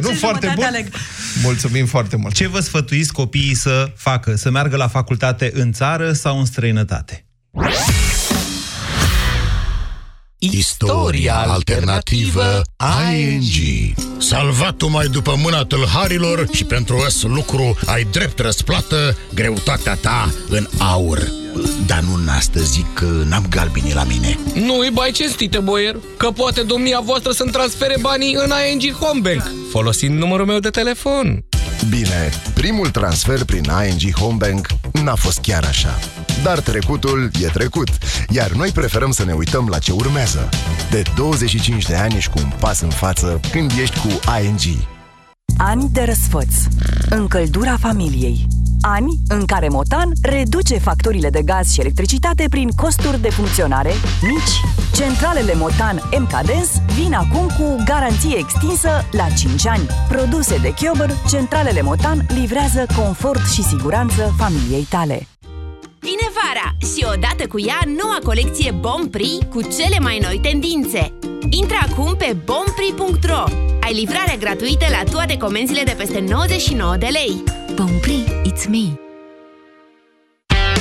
Dacă nu, Ce foarte bun. jumătate aleg. Mulțumim foarte mult. Ce vă sfătuiți copiii să facă? Să meargă la facultate în țară sau în străinătate? Istoria alternativă ING Salvat-o mai după mâna tâlharilor și pentru ăs lucru ai drept răsplată greutatea ta în aur Dar nu în astăzi zic că n-am galbini la mine Nu-i bai cinstite, boier, că poate domnia voastră să-mi transfere banii în ING Home Bank, folosind numărul meu de telefon. Bine, primul transfer prin ING Homebank n-a fost chiar așa. Dar trecutul e trecut, iar noi preferăm să ne uităm la ce urmează. De 25 de ani ești cu un pas în față când ești cu ING. Ani de răsfăț. Încăldura familiei. Ani în care Motan reduce facturile de gaz și electricitate prin costuri de funcționare mici. Centralele Motan MKDens vin acum cu garanție extinsă la 5 ani. Produse de Chiober, centralele Motan livrează confort și siguranță familiei tale. Vine vara și odată cu ea noua colecție Bompri cu cele mai noi tendințe. Intră acum pe bompri.ro. Ai livrarea gratuită la toate comenzile de peste 99 de lei. Bon Play, it's me.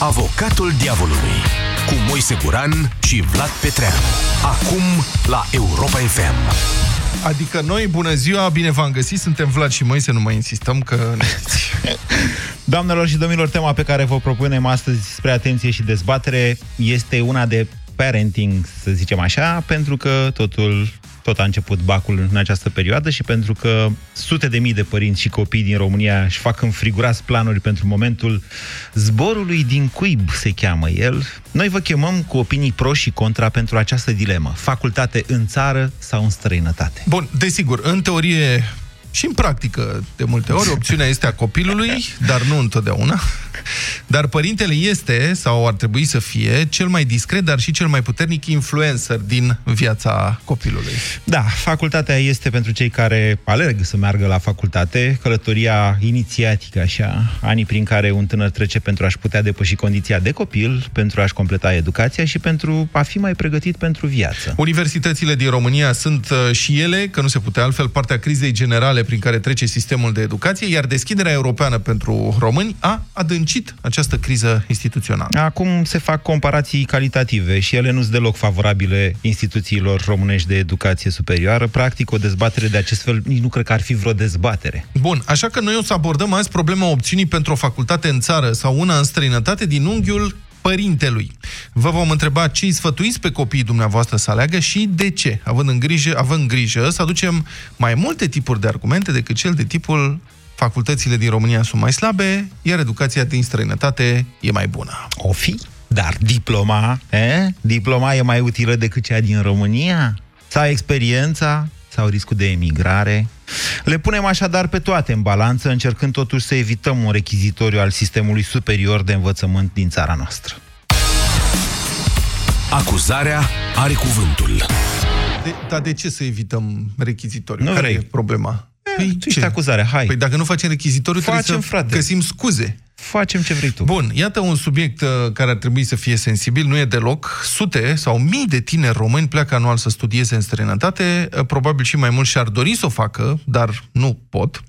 Avocatul diavolului cu Moise Guran și Vlad Petreanu. Acum la Europa FM. Adică noi, bună ziua, bine v-am găsit, suntem Vlad și Moise, nu mai insistăm că ne știți. Doamnelor și domnilor, tema pe care vă propunem astăzi spre atenție și dezbatere este una de parenting, să zicem așa, pentru că totul tot a început bacul în această perioadă și pentru că sute de mii de părinți și copii din România își fac înfrigurați planuri pentru momentul zborului din cuib, se cheamă el. Noi vă chemăm cu opinii pro și contra pentru această dilemă. Facultate în țară sau în străinătate? Bun, desigur, în teorie și în practică, de multe ori, opțiunea este a copilului, dar nu întotdeauna. Dar părintele este, sau ar trebui să fie, cel mai discret, dar și cel mai puternic influencer din viața copilului. Da, facultatea este pentru cei care alerg să meargă la facultate, călătoria inițiatică, așa, anii prin care un tânăr trece pentru a-și putea depăși condiția de copil, pentru a-și completa educația și pentru a fi mai pregătit pentru viață. Universitățile din România sunt uh, și ele, că nu se putea altfel, partea crizei generale prin care trece sistemul de educație, iar deschiderea europeană pentru români a adâncit această criză instituțională. Acum se fac comparații calitative și ele nu sunt deloc favorabile instituțiilor românești de educație superioară. Practic, o dezbatere de acest fel, nici nu cred că ar fi vreo dezbatere. Bun, așa că noi o să abordăm azi problema opțiunii pentru o facultate în țară sau una în străinătate din unghiul părintelui. Vă vom întreba ce îi sfătuiți pe copiii dumneavoastră să aleagă și de ce, având în grijă, având grijă să aducem mai multe tipuri de argumente decât cel de tipul facultățile din România sunt mai slabe, iar educația din străinătate e mai bună. O fi, dar diploma, eh? diploma e mai utilă decât cea din România? Sau experiența? Sau riscul de emigrare? Le punem așadar pe toate în balanță, încercând totuși să evităm un rechizitoriu al sistemului superior de învățământ din țara noastră. Acuzarea are cuvântul. De, dar de ce să evităm rechizitoriu? Nu Care vrei. e problema? Păi, tu ești acuzarea, hai. Păi dacă nu facem rechizitoriu, Facem, trebuie să frate. găsim scuze. Facem ce vrei tu. Bun, iată un subiect uh, care ar trebui să fie sensibil, nu e deloc. Sute sau mii de tineri români pleacă anual să studieze în străinătate, uh, probabil și mai mulți și-ar dori să o facă, dar nu pot.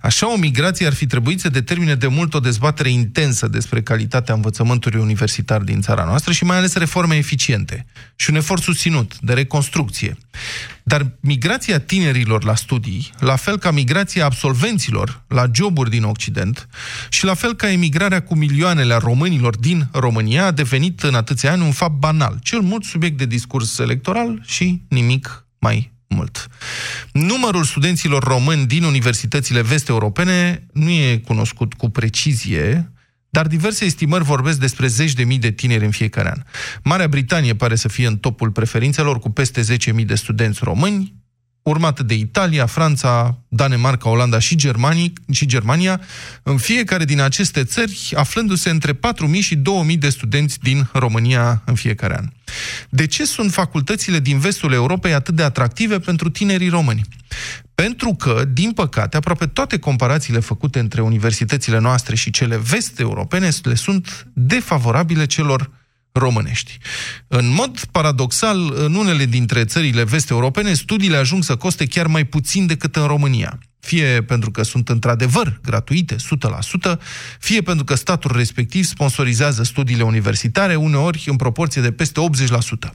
Așa o migrație ar fi trebuit să determine de mult o dezbatere intensă despre calitatea învățământului universitar din țara noastră și mai ales reforme eficiente și un efort susținut de reconstrucție. Dar migrația tinerilor la studii, la fel ca migrația absolvenților la joburi din Occident și la fel ca emigrarea cu milioanele a românilor din România a devenit în atâția ani un fapt banal, cel mult subiect de discurs electoral și nimic mai mult. Numărul studenților români din universitățile vest-europene nu e cunoscut cu precizie, dar diverse estimări vorbesc despre zeci de mii de tineri în fiecare an. Marea Britanie pare să fie în topul preferințelor cu peste 10.000 de studenți români, urmată de Italia, Franța, Danemarca, Olanda și, Germanii, și Germania, în fiecare din aceste țări aflându-se între 4.000 și 2.000 de studenți din România în fiecare an. De ce sunt facultățile din vestul Europei atât de atractive pentru tinerii români? Pentru că, din păcate, aproape toate comparațiile făcute între universitățile noastre și cele vest-europene le sunt defavorabile celor românești. În mod paradoxal, în unele dintre țările vest-europene, studiile ajung să coste chiar mai puțin decât în România. Fie pentru că sunt într-adevăr gratuite, 100%, fie pentru că statul respectiv sponsorizează studiile universitare, uneori în proporție de peste 80%.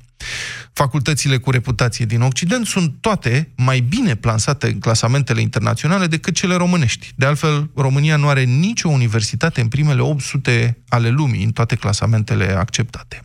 Facultățile cu reputație din Occident sunt toate mai bine plansate în clasamentele internaționale decât cele românești. De altfel, România nu are nicio universitate în primele 800 ale lumii în toate clasamentele acceptate.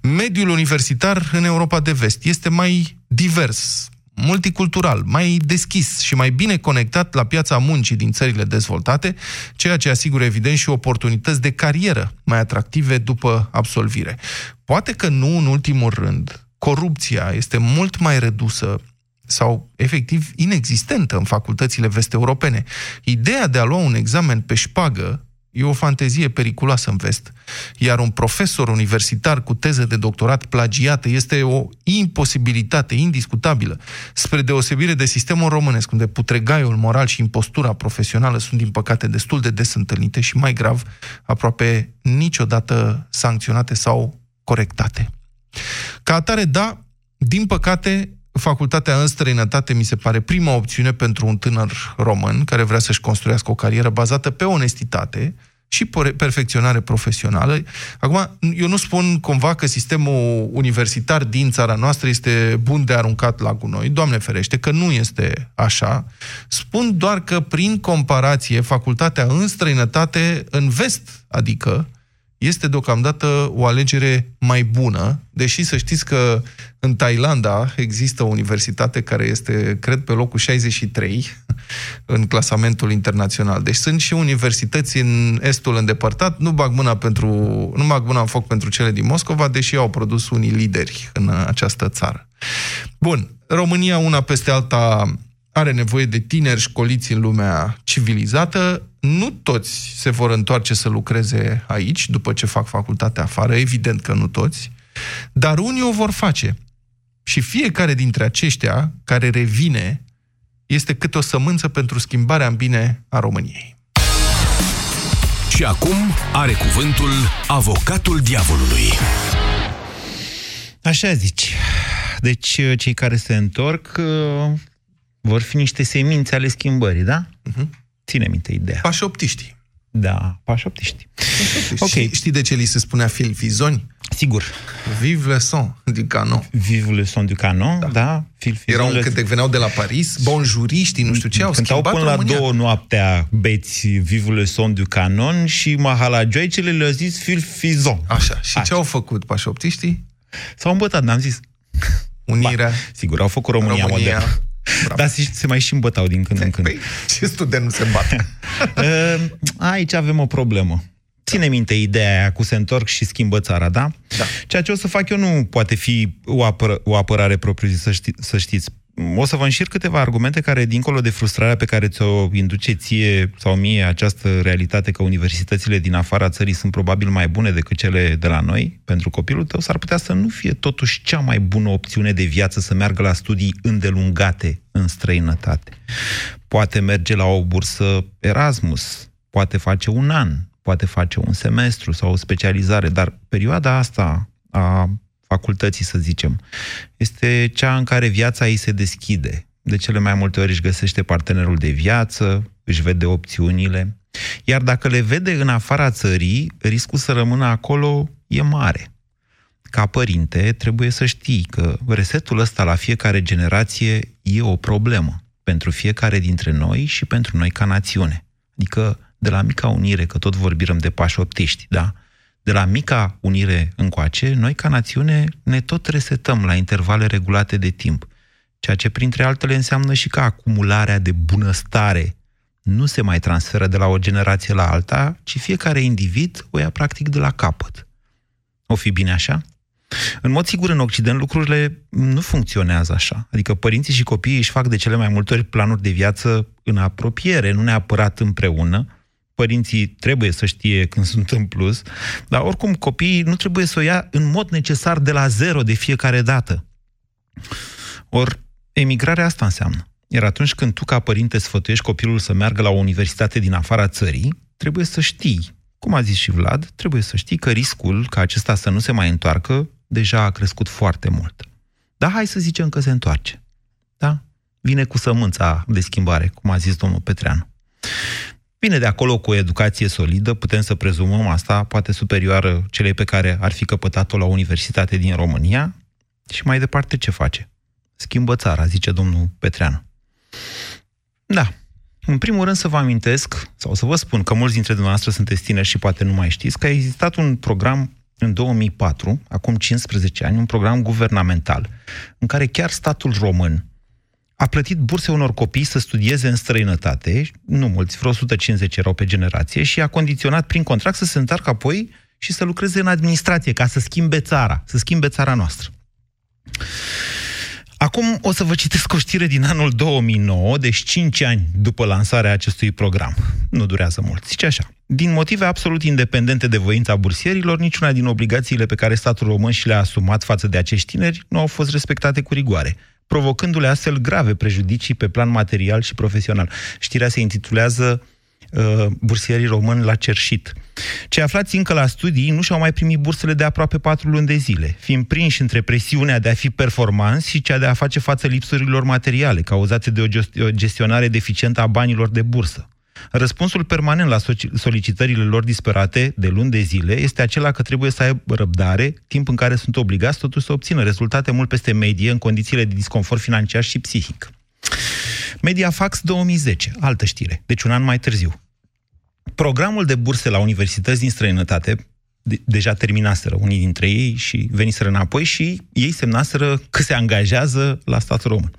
Mediul universitar în Europa de Vest este mai divers, multicultural, mai deschis și mai bine conectat la piața muncii din țările dezvoltate, ceea ce asigură evident și oportunități de carieră mai atractive după absolvire. Poate că nu în ultimul rând, corupția este mult mai redusă sau efectiv inexistentă în facultățile vest-europene. Ideea de a lua un examen pe șpagă E o fantezie periculoasă în vest. Iar un profesor universitar cu teză de doctorat plagiată este o imposibilitate indiscutabilă, spre deosebire de sistemul românesc, unde putregaiul moral și impostura profesională sunt, din păcate, destul de des întâlnite și, mai grav, aproape niciodată sancționate sau corectate. Ca atare, da, din păcate, facultatea în străinătate mi se pare prima opțiune pentru un tânăr român care vrea să-și construiască o carieră bazată pe onestitate și perfecționare profesională. Acum, eu nu spun cumva că sistemul universitar din țara noastră este bun de aruncat la gunoi, Doamne ferește, că nu este așa. Spun doar că, prin comparație, facultatea în străinătate, în vest, adică, este deocamdată o alegere mai bună, deși să știți că în Thailanda există o universitate care este, cred, pe locul 63 în clasamentul internațional. Deci sunt și universități în estul îndepărtat, nu bag mâna, pentru, nu bag mâna în foc pentru cele din Moscova, deși au produs unii lideri în această țară. Bun, România una peste alta are nevoie de tineri școliți în lumea civilizată. Nu toți se vor întoarce să lucreze aici, după ce fac facultatea afară, evident că nu toți, dar unii o vor face. Și fiecare dintre aceștia care revine este câte o sămânță pentru schimbarea în bine a României. Și acum are cuvântul avocatul diavolului. Așa zici. Deci, cei care se întorc vor fi niște semințe ale schimbării, da? Uh-huh. Ține minte ideea. Pașoptiștii. Da, pașoptiști. Ok. Știi de ce li se spunea filfizoni? Sigur. Vive le son du canon. Vive le son du canon, da. da. Erau un cântec, veneau de la Paris, bonjuriștii, nu știu ce, au Cântau schimbat până România. la două noaptea beți Vive le son du canon și mahalagioicele le-au zis filfizon. Așa. Și Așa. ce au făcut pașoptiștii? S-au îmbătat, n-am zis. Unirea. Ba, sigur, au făcut România, România. modernă. Dar se, se mai și îmbătau din când în când. Păi, ce student nu se bate? Aici avem o problemă. Ține minte ideea aia cu se întorc și schimbă țara, da? Da. Ceea ce o să fac eu nu poate fi o, apăr- o apărare propriu-zisă, să, ști, să știți. O să vă înșir câteva argumente care, dincolo de frustrarea pe care ți-o induce ție sau mie această realitate că universitățile din afara țării sunt probabil mai bune decât cele de la noi, pentru copilul tău, s-ar putea să nu fie totuși cea mai bună opțiune de viață să meargă la studii îndelungate în străinătate. Poate merge la o bursă Erasmus, poate face un an, poate face un semestru sau o specializare, dar perioada asta a facultății, să zicem, este cea în care viața ei se deschide. De cele mai multe ori își găsește partenerul de viață, își vede opțiunile, iar dacă le vede în afara țării, riscul să rămână acolo e mare. Ca părinte, trebuie să știi că resetul ăsta la fiecare generație e o problemă pentru fiecare dintre noi și pentru noi ca națiune. Adică, de la mica unire, că tot vorbim de pașoptiști, da? De la mica unire încoace, noi ca națiune ne tot resetăm la intervale regulate de timp, ceea ce printre altele înseamnă și că acumularea de bunăstare nu se mai transferă de la o generație la alta, ci fiecare individ o ia practic de la capăt. O fi bine așa? În mod sigur, în Occident lucrurile nu funcționează așa. Adică părinții și copiii își fac de cele mai multe ori planuri de viață în apropiere, nu neapărat împreună. Părinții trebuie să știe când sunt în plus, dar oricum copiii nu trebuie să o ia în mod necesar de la zero de fiecare dată. Ori emigrarea asta înseamnă. Iar atunci când tu, ca părinte, sfătuiești copilul să meargă la o universitate din afara țării, trebuie să știi, cum a zis și Vlad, trebuie să știi că riscul ca acesta să nu se mai întoarcă deja a crescut foarte mult. Dar hai să zicem că se întoarce. Da? Vine cu sămânța de schimbare, cum a zis domnul Petreanu. Vine de acolo cu o educație solidă, putem să prezumăm asta, poate superioară celei pe care ar fi căpătat-o la universitate din România, și mai departe ce face? Schimbă țara, zice domnul Petreanu. Da. În primul rând să vă amintesc, sau să vă spun că mulți dintre dumneavoastră sunteți tineri și poate nu mai știți, că a existat un program în 2004, acum 15 ani, un program guvernamental, în care chiar statul român a plătit burse unor copii să studieze în străinătate, nu mulți, vreo 150 erau pe generație, și a condiționat prin contract să se întoarcă apoi și să lucreze în administrație, ca să schimbe țara, să schimbe țara noastră. Acum o să vă citesc o știre din anul 2009, deci 5 ani după lansarea acestui program. Nu durează mult. Zice așa. Din motive absolut independente de voința bursierilor, niciuna din obligațiile pe care statul român și le-a asumat față de acești tineri nu au fost respectate cu rigoare provocându-le astfel grave prejudicii pe plan material și profesional. Știrea se intitulează uh, bursierii români la cerșit. Cei aflați încă la studii nu și-au mai primit bursele de aproape patru luni de zile, fiind prinși între presiunea de a fi performanți și cea de a face față lipsurilor materiale, cauzate de o gestionare deficientă a banilor de bursă. Răspunsul permanent la solicitările lor disperate de luni de zile este acela că trebuie să aibă răbdare, timp în care sunt obligați totuși să obțină rezultate mult peste medie în condițiile de disconfort financiar și psihic. Mediafax 2010, altă știre, deci un an mai târziu. Programul de burse la universități din străinătate, de- deja terminaseră unii dintre ei și veniseră înapoi și ei semnaseră că se angajează la statul român.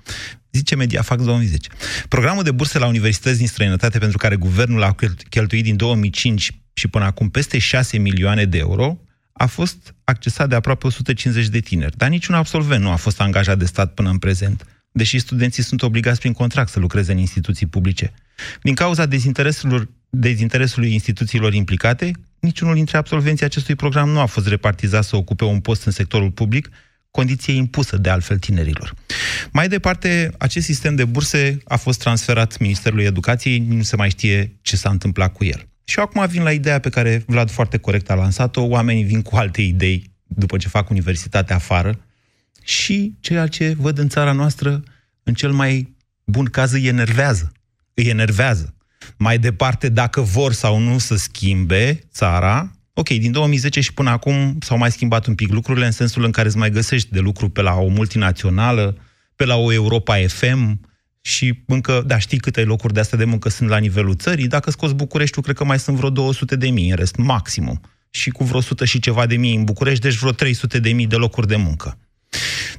Zice Mediafax 2010. Programul de burse la universități din străinătate pentru care guvernul a cheltuit din 2005 și până acum peste 6 milioane de euro, a fost accesat de aproape 150 de tineri. Dar niciun absolvent nu a fost angajat de stat până în prezent, deși studenții sunt obligați prin contract să lucreze în instituții publice. Din cauza dezinteresului, dezinteresului instituțiilor implicate, niciunul dintre absolvenții acestui program nu a fost repartizat să ocupe un post în sectorul public, condiție impusă de altfel tinerilor. Mai departe, acest sistem de burse a fost transferat Ministerului Educației, nu se mai știe ce s-a întâmplat cu el. Și acum vin la ideea pe care Vlad foarte corect a lansat-o, oamenii vin cu alte idei după ce fac universitatea afară și ceea ce văd în țara noastră, în cel mai bun caz, îi enervează. Îi enervează. Mai departe, dacă vor sau nu să schimbe țara, Ok, din 2010 și până acum s-au mai schimbat un pic lucrurile, în sensul în care îți mai găsești de lucru pe la o multinațională, pe la o Europa FM și încă, da, știi câte locuri de astea de muncă sunt la nivelul țării. Dacă scoți Bucureștiul, cred că mai sunt vreo 200 de mii, în rest, maximum. Și cu vreo 100 și ceva de mii în București, deci vreo 300 de mii de locuri de muncă.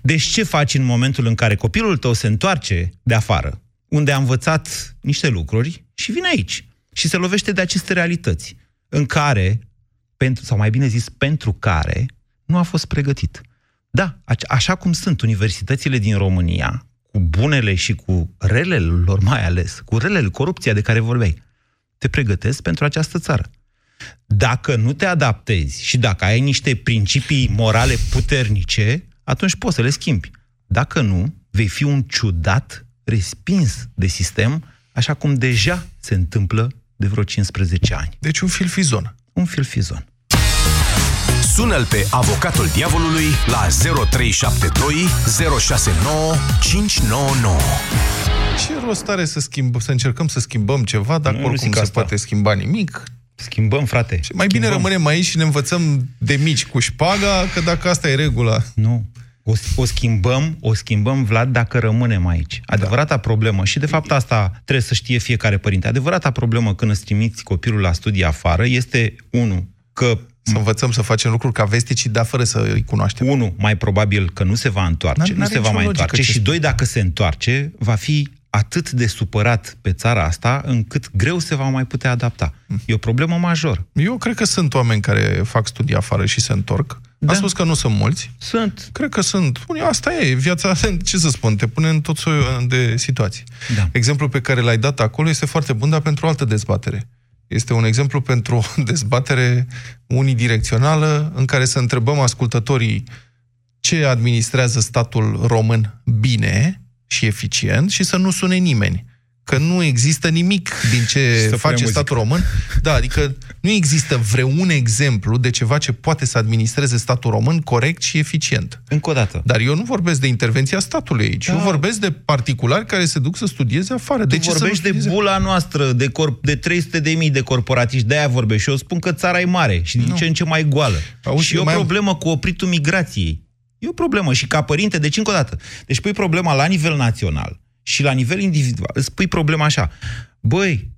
Deci ce faci în momentul în care copilul tău se întoarce de afară, unde a învățat niște lucruri și vine aici și se lovește de aceste realități în care pentru, sau mai bine zis, pentru care nu a fost pregătit. Da, așa cum sunt universitățile din România, cu bunele și cu relele lor mai ales, cu relele, corupția de care vorbeai, te pregătesc pentru această țară. Dacă nu te adaptezi și dacă ai niște principii morale puternice, atunci poți să le schimbi. Dacă nu, vei fi un ciudat respins de sistem, așa cum deja se întâmplă de vreo 15 ani. Deci un filfizon un filfizon. Sună-l pe avocatul diavolului la 0372 069 599. Ce rost are să, schimb, să încercăm să schimbăm ceva, dacă nu, oricum nu se asta. poate schimba nimic? Schimbăm, frate. Și mai Schimbăm. bine rămânem aici și ne învățăm de mici cu șpaga, că dacă asta e regula... Nu. O, o schimbăm, o schimbăm, Vlad, dacă rămânem aici. Adevărata da. problemă, și de fapt asta trebuie să știe fiecare părinte, adevărata problemă când îți trimiți copilul la studii afară este, unu, că să învățăm să facem lucruri ca vesticii, dar fără să îi cunoaștem. Unu, mai probabil că nu se va întoarce, nu se va mai întoarce. Și doi, dacă se întoarce, va fi atât de supărat pe țara asta, încât greu se va mai putea adapta. E o problemă majoră. Eu cred că sunt oameni care fac studii afară și se întorc. Da. A spus că nu sunt mulți. Sunt. Cred că sunt. Bun, asta e. Viața, ce să spun, te pune în tot soiul de situații. Da. Exemplul pe care l-ai dat acolo este foarte bun, dar pentru o altă dezbatere. Este un exemplu pentru o dezbatere unidirecțională în care să întrebăm ascultătorii ce administrează statul român bine și eficient și să nu sune nimeni. Că nu există nimic din ce Să face punem statul român. Da, adică nu există vreun exemplu de ceva ce poate să administreze statul român corect și eficient. Încă o dată. Dar eu nu vorbesc de intervenția statului aici. Da. Eu vorbesc de particulari care se duc să studieze afară. De Tu ce să nu vorbești de studieze? bula noastră, de, corp, de 300 de mii de corporatiști, de-aia vorbești. Și eu spun că țara e mare și din Nu. ce în ce mai goală. Auzi, și e o mai am- problemă cu opritul migrației. E o problemă. Și ca părinte, deci încă o dată, deci pui problema la nivel național și la nivel individual. Îți pui problema așa. Băi,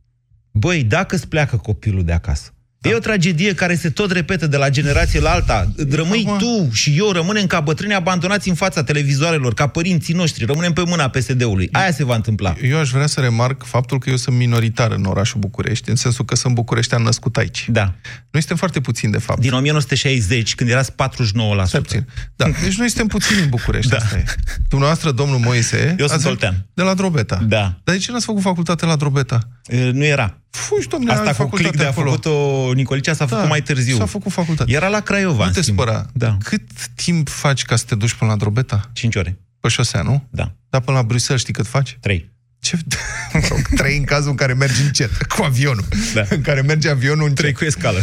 băi, dacă îți pleacă copilul de acasă, E o tragedie care se tot repetă de la generație la alta. Rămâi Acum- tu și eu rămânem ca bătrâni abandonați în fața televizoarelor, ca părinții noștri, rămânem pe mâna PSD-ului. Aia se va întâmpla. Eu aș vrea să remarc faptul că eu sunt minoritar în orașul București, în sensul că sunt bucureștean născut aici. Da. Noi suntem foarte puțini, de fapt. Din 1960, când erați 49%. Stai puțin. Da, deci noi suntem puțini în București, da. asta e. Dumneavoastră, domnul Moise... Eu sunt ați- oltean. De la Drobeta. Da. Dar de ce n-ați făcut facultate la Drobeta? E, Nu era. Fugi, domnule, Asta ai cu facultate click de a acolo. făcut-o Nicolicea s-a făcut mai târziu. S-a făcut facultate. Era la Craiova, Nu în te schimb. spăra. Da. Cât timp faci ca să te duci până la Drobeta? 5 ore. Pe șosea, nu? Da. Dar până la Bruxelles știi cât faci? 3. Ce? Mă rog, trei în cazul în care mergi încet, cu avionul. Da. În care merge avionul încet. 3 cu escală.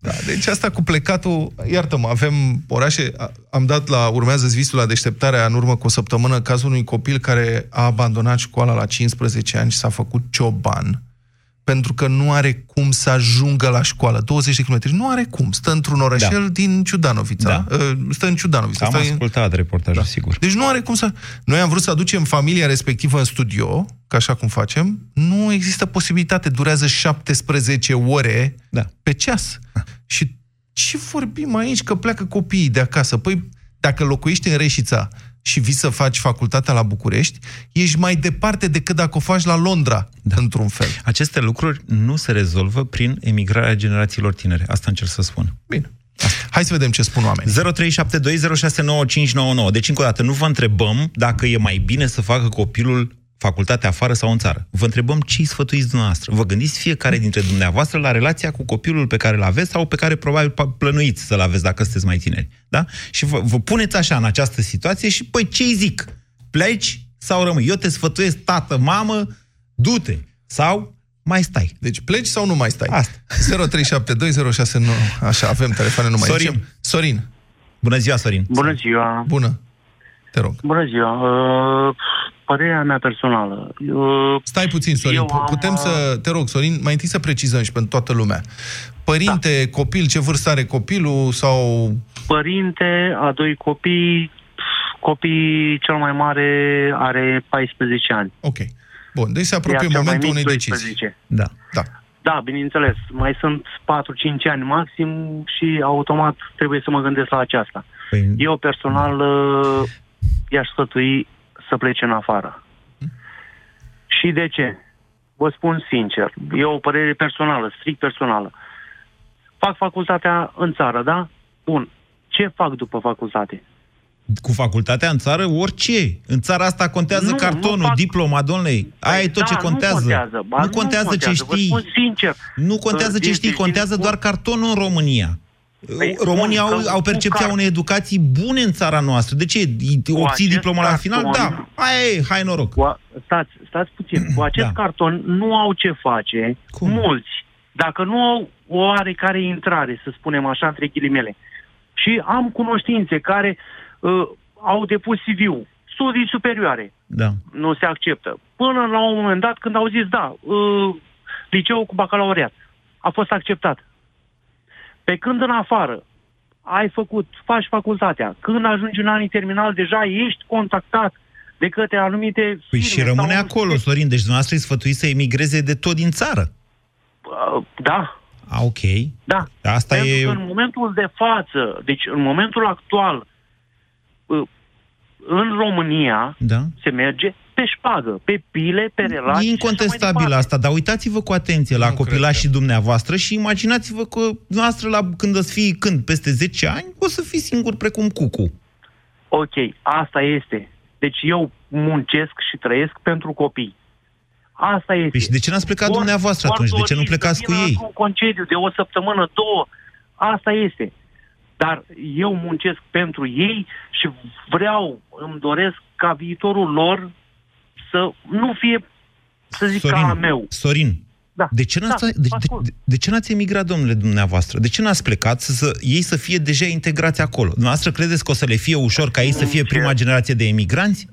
Da, deci asta cu plecatul, iartă-mă, avem orașe, a- am dat la, urmează visul la deșteptarea în urmă cu o săptămână, cazul unui copil care a abandonat școala la 15 ani și s-a făcut cioban, pentru că nu are cum să ajungă la școală, 20 de kilometri, nu are cum, stă într-un orășel Da. din Ciudanovița, Da. uh, stă în Ciudanovița. Am stă în- ascultat reportajul, sigur. deci nu are cum să... Noi am vrut să aducem familia respectivă în studio, ca așa cum facem. Nu există posibilitate. Durează 17 ore Da. pe ceas. Și ce vorbim aici că pleacă copiii de acasă? Păi, dacă locuiești în Reșița și vii să faci facultatea la București, ești mai departe decât dacă o faci la Londra, da. într-un fel. Aceste lucruri nu se rezolvă prin emigrarea generațiilor tinere. Asta încerc să spun. Bine. Hai să vedem ce spun oamenii. 0372069599. Deci, încă o dată, nu vă întrebăm dacă e mai bine să facă copilul facultatea afară sau în țară. Vă întrebăm ce îi sfătuiți dumneavoastră. Vă gândiți fiecare dintre dumneavoastră la relația cu copilul pe care îl aveți sau pe care probabil pa- plănuiți să-l aveți dacă sunteți mai tineri. Da? Și vă, vă puneți așa în această situație și, păi, ce îi zic? Pleci sau rămâi? Eu te sfătuiesc, tată, mamă, du-te. Sau mai stai. Deci pleci sau nu mai stai? Asta. 0372069599. Așa, avem telefoane numai Sorin. aici. Sorin. Bună ziua, Sorin. Bună ziua! Bună. Te rog. Bună ziua! Uh, părerea mea personală. Uh, Stai puțin, Sorin. Eu Pu- am, Putem să... Te rog, Sorin, mai întâi să precizăm și pentru toată lumea. Părinte, da. copil, ce vârstă are copilul sau... părinte a doi copii, copii cel mai mare are 14 ani. Ok. Bun, deci se apropie iar cel mai momentul mic unei decizii. 12. Da. Da. Da, bineînțeles. Mai sunt 4-5 ani maxim și automat trebuie să mă gândesc la aceasta. Păi, Eu personal uh, i-aș sfătui să plece în afară. Și de ce? Vă spun sincer, e o părere personală, strict personală. Fac facultatea în țară, da? Bun. Ce fac după facultate? cu facultatea în țară, orice. În țara asta contează Nu, cartonul, nu fac- diploma, domnule. Aia e tot da, ce contează. Nu contează, ba, nu contează ce Vă știi. spun sincer. Nu contează ce Din- știi, din- contează din- doar cartonul în România. Păi, Românii bun, au, că au cu percepția car- unei educații bune în țara noastră. De ce? Obții acest diploma la final? carton- Da. Aia e, hai noroc. Cu a, stați, stați puțin. Cu acest Da. carton nu au ce face Cum? mulți. Dacă nu au o oarecare intrare, să spunem așa, între ghilimele. Și am cunoștințe care uh, au depus CV-ul, studii superioare, Da. nu se acceptă. Până la un moment dat, când au zis, da, uh, liceul cu bacalaureat a fost acceptat. Pe când în afară ai făcut, faci facultatea, când ajungi în anii terminal, deja ești contactat de către anumite Păi firme și rămâne sau- acolo, Sorin. Deci dumneavoastră îi sfătuiți să emigreze de tot din țară. Uh, Da, A, ok. da. Asta Pentru e... că în momentul de față, deci în momentul actual, uh, în România Da? se merge pe șpagă, pe pile, pe relații. E incontestabil asta, dar uitați-vă cu atenție la Nu copilașii dumneavoastră și imaginați-vă că noastră, la, când o să fii când, peste 10 ani, o să fii singur precum cucu. Ok, asta este. Deci eu muncesc și trăiesc pentru copii. Asta este. Păi și de ce n-ați plecat dumneavoastră atunci? De ce nu plecați cu ei? Un concediu de o săptămână, două. Asta este. Dar eu muncesc pentru ei și vreau, îmi doresc ca viitorul lor să nu fie, să zic, ca al meu. Sorin, Da. de, ce n-ați, Da, de, vă de, ascult. de, de ce n-ați emigrat, domnule dumneavoastră? De ce n-ați plecat să, să ei să fie deja integrați acolo? Dumneavoastră credeți că o să le fie ușor ca ei să fie prima generație de emigranți?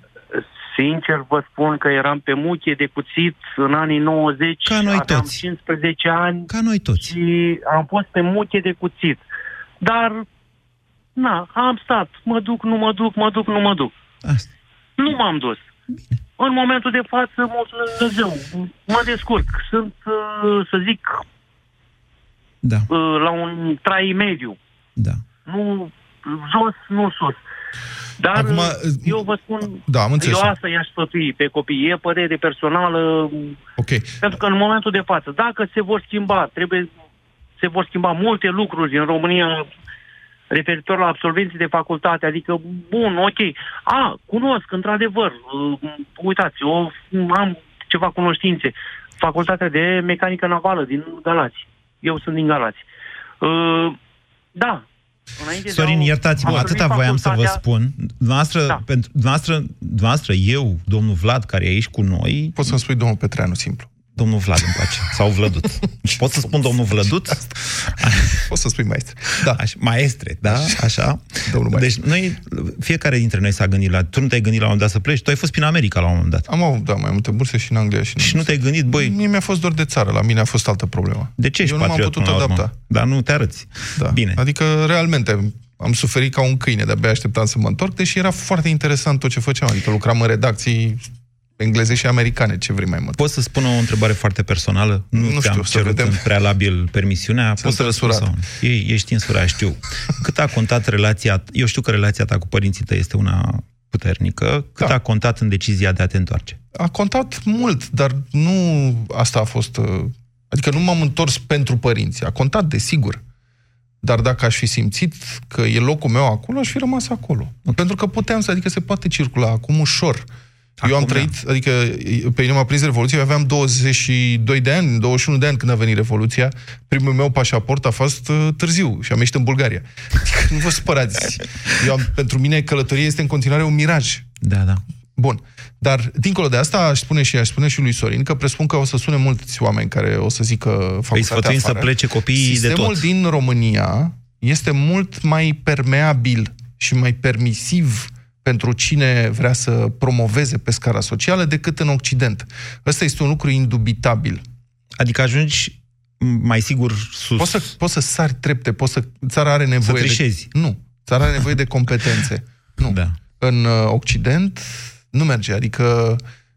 Sincer vă spun că eram pe muche de cuțit în anii 90, Ca noi aveam toți. 15 ani Ca noi toți. și am fost pe muche de cuțit. Dar, na, am stat, mă duc, nu mă duc, mă duc, nu mă duc. Asta. Nu m-am dus. În momentul de față, mulțumesc Dumnezeu, mă descurc. Sunt, uh, să zic, Da, uh, la un trai mediu. da. Nu jos, nu sus. Dar Acum, uh, eu vă spun, Da, am înțeles. eu asta i-aș sfătui pe copii. E părere personală, Ok. pentru că în momentul de față, dacă se vor schimba, trebuie, se vor schimba multe lucruri în România referitor la absolvenții de facultate, adică, bun, ok, a, cunosc, într-adevăr, uh, uitați, eu am ceva cunoștințe, facultatea de mecanică navală din Galați, eu sunt din Galați. Uh, da, Înainte de Sorin, a- iertați-mă, am atâta primit voiam să vă facultatea- spun. Dumneavoastră, Da. pentru, dumneavoastră, dumneavoastră, eu, domnul Vlad, care e aici cu noi, Poți să-mi spui domnul Petreanu, simplu. Domnul Vlad îmi place, sau Vlădut. Pot să spun domnul Vlădut? Poți să spui maestre. Da. Așa, maestre, da? Așa. Domnul maestre. Deci noi, fiecare dintre noi s-a gândit la... Tu nu te-ai gândit la un moment dat să pleci? Tu ai fost prin America la un moment dat. Am avut, da, mai multe burse și în Anglia și în Și nu te-ai gândit, băi, Mie mi-a fost doar de țară, la mine a fost altă problemă. de ce ești Eu nu m-am patriot putut până la urmă? adapta. Dar nu te arăți. Da. Bine. Adică, realmente, am suferit ca un câine, de-abia așteptam să mă întorc, deși era foarte interesant tot ce făceam. Adică lucram în redacții engleze și americane, ce vrei mai mult. Pot să spun o întrebare foarte personală? Nu, Nu ți-am știu, să cerut vedem. în prealabil permisiunea. Poți să răspunzi însurat. sau nu? E, ești însurat, știu. Cât a contat relația... Eu știu că relația ta cu părinții tăi este una puternică. Cât Da. a contat în decizia de a te întoarce? A contat mult, dar nu asta a fost... uh, Adică nu m-am întors pentru părinți. A contat, desigur. Dar dacă aș fi simțit că e locul meu acolo, aș fi rămas acolo. Pentru că puteam să, adică se poate circula acum ușor. Eu am Acum, trăit, adică pe mine m-a prins Revoluția, eu aveam 22 de ani, 21 de ani când a venit Revoluția. Primul meu pașaport a fost uh, târziu și am ieșit în Bulgaria. Adică nu vă spărați. Eu am, pentru mine călătoria este în continuare un miraj. Da, da. Bun. Dar, dincolo de asta, aș spune și aș spune și lui Sorin că presupun că o să sune mulți oameni care o să zică facultatea Păi sfătuim să afară. plece copiii de Sistemul tot. din România este mult mai permeabil și mai permisiv pentru cine vrea să promoveze pe scara socială decât în Occident. Ăsta este un lucru indubitabil. Adică ajungi mai sigur sus. Poți să, poți să sari trepte, poți să... Țara are nevoie trișezi. de... Nu. Țara are nevoie de competențe. Nu. Da. În uh, Occident nu merge, adică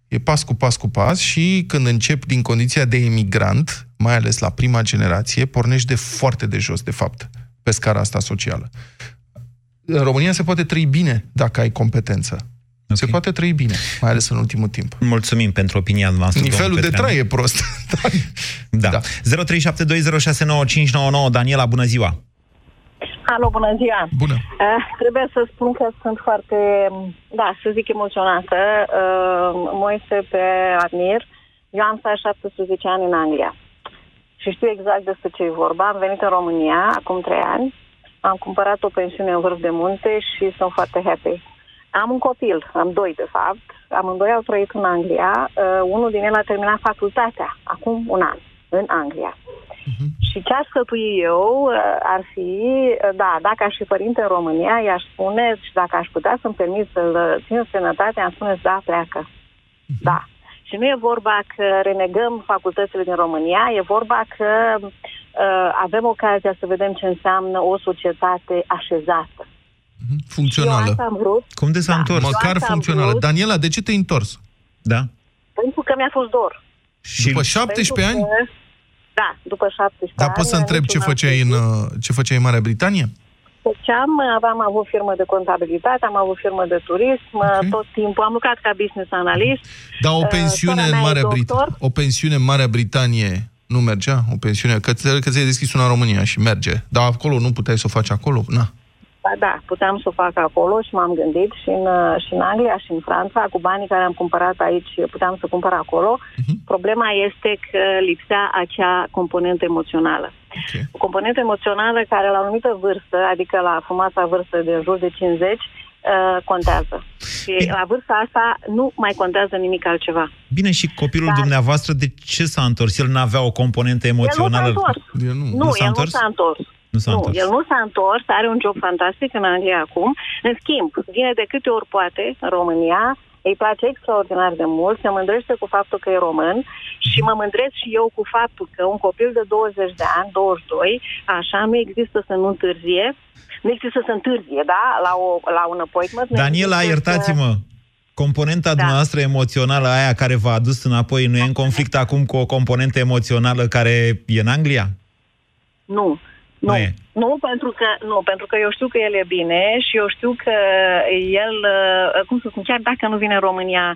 e pas cu pas cu pas și când începi din condiția de emigrant, mai ales la prima generație, pornești de foarte de jos, de fapt, pe scara asta socială. În România se poate trăi bine dacă ai competență. Ok. Se poate trăi bine, mai ales în ultimul timp. Mulțumim pentru opinia noastră. Nivelul domnul de Petreanu. trai e prost. Da. Da. da. 0372069599 Daniela, bună ziua! Alo, bună ziua! Bună. Uh, trebuie să spun că sunt foarte, da, să zic emoționată. Uh, Moise pe admir. Eu am stat 17 ani în Anglia. Și știu exact despre ce e vorba. Am venit în România acum 3 ani. Am cumpărat o pensiune în vârf de munte și sunt foarte happy. Am un copil, am doi de fapt. Amândoi au trăit în Anglia. Uh, unul din el a terminat facultatea acum un an în Anglia. Și ce aș sfătui eu uh, ar fi, uh, da, dacă aș fi părinte în România, i-aș spune, și dacă aș putea să-mi permit să-l uh, țin în sănătate, am spune, da, pleacă. Da. Și nu e vorba că renegăm facultățile din România, e vorba că uh, avem ocazia să vedem ce înseamnă o societate așezată. Eu Funcțională. asta am vrut, Cum de s-a Da. întors? Mă- Măcar asta am funcțională. vrut. Daniela, de ce te-ai întors? Da? pentru că mi-a fost dor. Și După 17 Pentru ani? că- Da, după 17 Dar ani. poți să am întreb avut ce un făceai în, alt uh, ce făceai în Marea Britanie? făceam, aveam avut firmă de contabilitate, am avut firmă de turism, okay. tot timpul am lucrat ca business analyst. Dar o Uh, pensiune, sora în mea e Marea Brit- doctor. o pensiune în Marea Britanie nu mergea? O pensiune? Că, ți- că ți-ai deschis una în România și merge. Dar acolo nu puteai să o faci acolo? Na. Ba da, puteam să o fac acolo și m-am gândit și în, uh, și în Anglia și în Franța, cu banii care am cumpărat aici, puteam să cumpăr acolo. Mhm. Problema este că lipsea acea componentă emoțională. Okay. O componentă emoțională care la o anumită vârstă, adică la frumoasa vârstă de în jur de 50, uh, contează. Și la vârsta asta nu mai contează nimic altceva. Bine, și copilul Dar- dumneavoastră, de ce s-a întors? El n-avea o componentă emoțională? El nu s-a întors. El nu. Nu, Nu s-a el întors? nu s-a întors. Nu s-a nu, întors. el nu s-a întors, are un job fantastic în Anglia acum. În schimb, vine de câte ori poate în România, îi place extraordinar de mult, se mândrește cu faptul că e român și mă mândresc și eu cu faptul că un copil de 20 de ani, 22, așa, nu există să nu întârzie, nu există să se întârzie, da, la, o, la un appointment. nu Daniela, există să- iertați-mă, componenta Da. dumneavoastră emoțională, aia care v-a adus înapoi, nu e în conflict acum cu o componentă emoțională care e în Anglia? Nu. Nu. Nu e. Nu, pentru că, nu, pentru că eu știu că el e bine și eu știu că el, uh, cum să spun, chiar dacă nu vine în România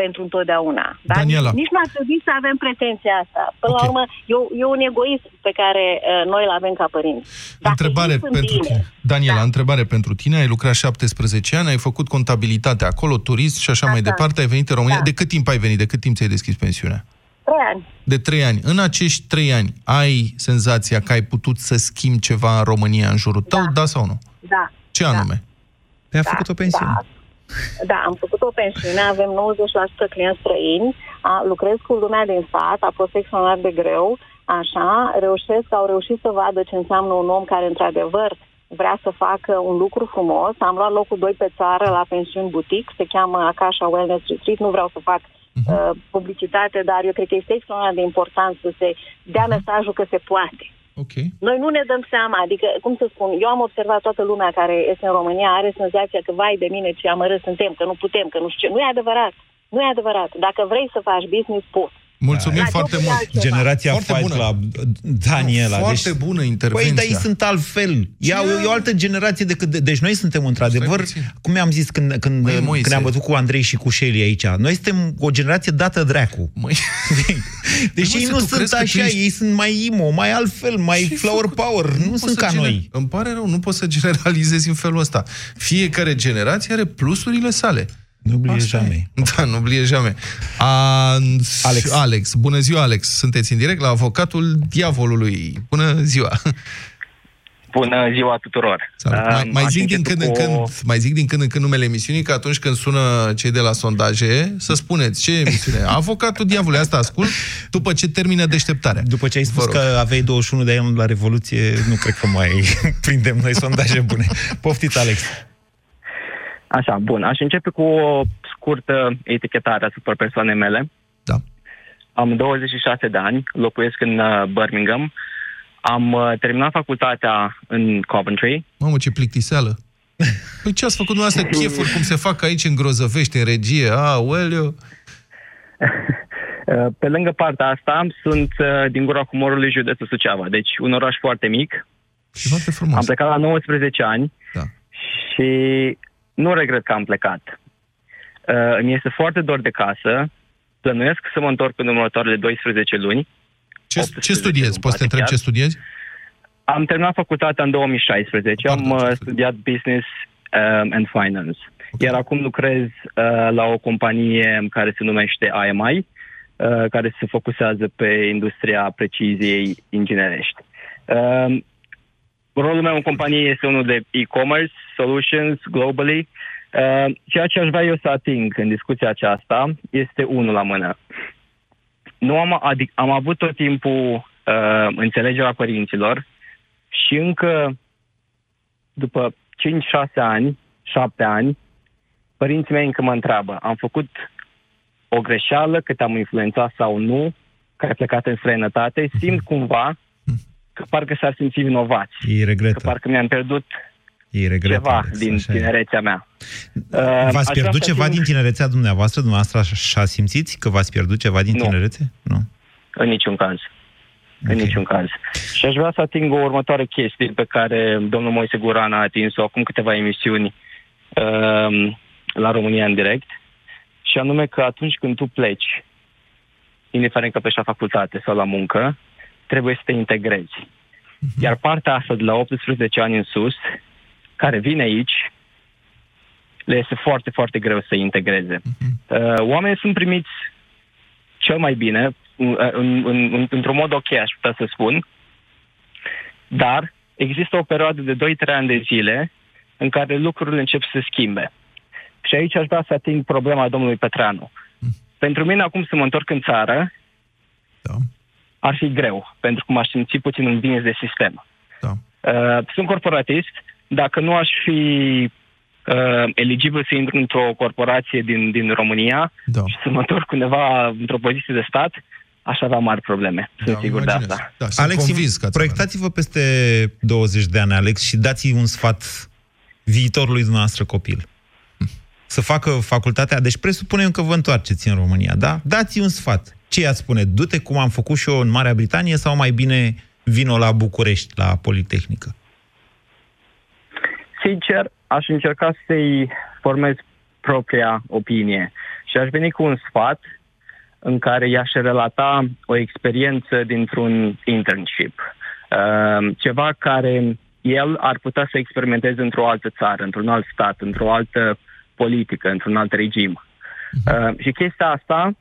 pentru întotdeauna. Da? Daniela. Nici nu ar trebui să avem pretenția asta. Până Ok. la urmă, e, o- e un egoism pe care uh, noi îl avem ca părinți. Dacă întrebare ei sunt pentru bine, tine. Daniela, întrebare pentru tine. Ai lucrat 17 ani, ai făcut contabilitate acolo, turism și așa, mai Așa. departe. Ai venit în România. Da. De cât timp ai venit? De cât timp ți-ai deschis pensiunea? Trei ani. De trei ani. În acești trei ani, ai senzația că ai putut să schimbi ceva în România în jurul tău, da, sau nu? Da. Ce anume? Te-a făcut o pensiune. Da. Da, am făcut o pensiune, avem 90% clienți străini, a, lucrez cu lumea din sat, a fost extraordinar de greu, așa, reușesc, au reușit să vadă ce înseamnă un om care într-adevăr vrea să facă un lucru frumos. Am luat locul 2 pe țară la pensiuni butic, se cheamă Akasha Wellness Retreat, nu vreau să fac uh, publicitate, dar eu cred că este extraordinar de important să se dea mesajul că se poate. Ok. Noi nu ne dăm seama, adică, cum să spun, eu am observat toată lumea care este în România, are senzația că, vai de mine, ce amărât suntem, că nu putem, că nu știu ce. Nu e adevărat. Nu e adevărat. Dacă vrei să faci business, poți. Mulțumim Da, foarte eu mult. altceva. Generația Foarte Fight bună. Club, Daniela. Foarte deci, bună Păi, intervenția. dar ei sunt altfel. E, o- e o altă generație decât... De, deci noi suntem, într-adevăr, puțin. cum i-am zis când, când, Măi, Moise. când am bătut cu Andrei și cu Shelly aici, noi suntem o generație dată dracu. Măi, Deci Păi, ei Moise, nu tu sunt crezi că tu așa, ești- ei sunt mai emo, mai altfel, mai Ce-ai flower făcut? power. Nu, poți sunt să ca gener- noi. Îmi pare rău, nu poți să generalizezi în felul ăsta. Fiecare generație are plusurile sale. Nu Asta e. jamais. Da, nu blie jamais. A, Alex. Alex. Bună ziua, Alex. Sunteți în direct la avocatul diavolului. Bună ziua. Bună ziua tuturor! Salut. Mai, Um, mai, aș zic din începe când în cu o- când, mai zic din când în când numele emisiunii, că atunci când sună cei de la sondaje, să spuneți ce emisiune. Avocatul diavolului, asta ascult, după ce termină deșteptarea. După ce ai spus Vă rog. că aveai 21 de ani la Revoluție, nu cred că mai prindem noi sondaje bune. Poftiți, Alex. Așa, bun. Aș începe cu o scurtă etichetare asupra persoanei mele. Da. Am 26 de ani, locuiesc în uh, Birmingham. Am uh, terminat facultatea în Coventry. Mamă, ce plictiseală. Păi ce ați făcut dumneavoastră chefuri cum se fac aici în Grozăvești, în regie? Aoleu. Uh, Pe lângă partea asta, sunt uh, din Gura Comorului, județul Suceava. Deci un oraș foarte mic. Și foarte frumos. Am plecat la 19 ani Da. și nu regret că am plecat. Uh, îmi este foarte dor de casă. Plănuiesc să mă întorc în următoarele 12 luni. Ce, 18 ce studiezi? luni, Poți să te poate întreb chiar. ce studiezi? Am terminat facultatea în 2016. Pardon, am uh, ce studiat Business um, and Finance. Iar acum lucrez uh, la o companie care se numește IMI, uh, care se focusează pe industria preciziei inginerești. Uh, rolul meu în companie este unul de e-commerce, solutions, globally. Uh, ceea ce aș vrea eu să ating în discuția aceasta este unul la mână. Nu am, adic, am avut tot timpul uh, înțelegerea părinților și încă după 5-6 ani, 7 ani, părinții mei încă mă întreabă, am făcut o greșeală, că te-am influențat sau nu, că ai plecat în străinătate, simt cumva că parcă s-ar simți vinovați, Ei că regretă. parcă mi-am pierdut Ei regretă. ceva Alex, din așa e. tinerețea mea. Uh, V-ați aș pierdut vrea să ceva ating din tinerețea dumneavoastră? Dumneavoastră așa simțiți că v-ați pierdut ceva din Nu. tinerețe? Nu. În niciun caz. în niciun caz. Și aș vrea să ating o următoare chestie pe care domnul Moise Guran a atins-o acum câteva emisiuni uh, la România în direct, și anume că atunci când tu pleci, indiferent că pleci la facultate sau la muncă, trebuie să te integrezi. Iar partea asta de la 18 ani în sus, care vine aici, le este foarte, foarte greu să se integreze. Uh, oamenii sunt primiți cel mai bine, uh, în, în, în, într-un mod ok, aș putea să spun, dar există o perioadă de 2-3 ani de zile în care lucrurile încep să se schimbe. Și aici aș vrea să ating problema domnului Petreanu. Pentru mine, acum să mă întorc în țară, Da. Ar fi greu, pentru că m-aș simți puțin învins de sistem. Da. Uh, sunt corporatist, dacă nu aș fi uh, eligibil să intru într-o corporație din, din România da. și să mă întorc undeva într-o poziție de stat, aș avea mari probleme, sunt Da, sigur de imaginez. asta. Da, sunt Alex, convins că ați proiectați-vă peste 20 de ani, Alex, și dați un sfat viitorului dumneavoastră copil. Să facă facultatea, deci presupunem că vă întoarceți în România, da? Dați un sfat. Ce i-ați spune? Du-te cum am făcut și eu în Marea Britanie sau mai bine vino la București, la Politehnică? Sincer, aș încerca să-i formez propria opinie și aș veni cu un sfat în care i-aș relata o experiență dintr-un internship. Uh, ceva care el ar putea să experimenteze într-o altă țară, într-un alt stat, într-o altă politică, într-un alt regim. Uh, și chestia asta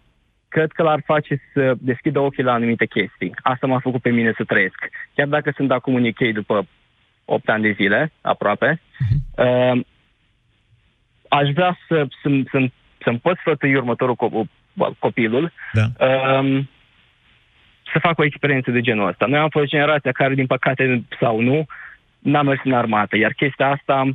cred că l-ar face să deschidă ochii la anumite chestii. Asta m-a făcut pe mine să trăiesc. Chiar dacă sunt acum în UK după 8 ani de zile, aproape, uh, aș vrea să, să, să, să-mi pot sfătui următorul co- copilul Da. um, să facă o experiență de genul ăsta. Noi am fost generația care, din păcate sau nu, n-a mers în armată, iar chestia asta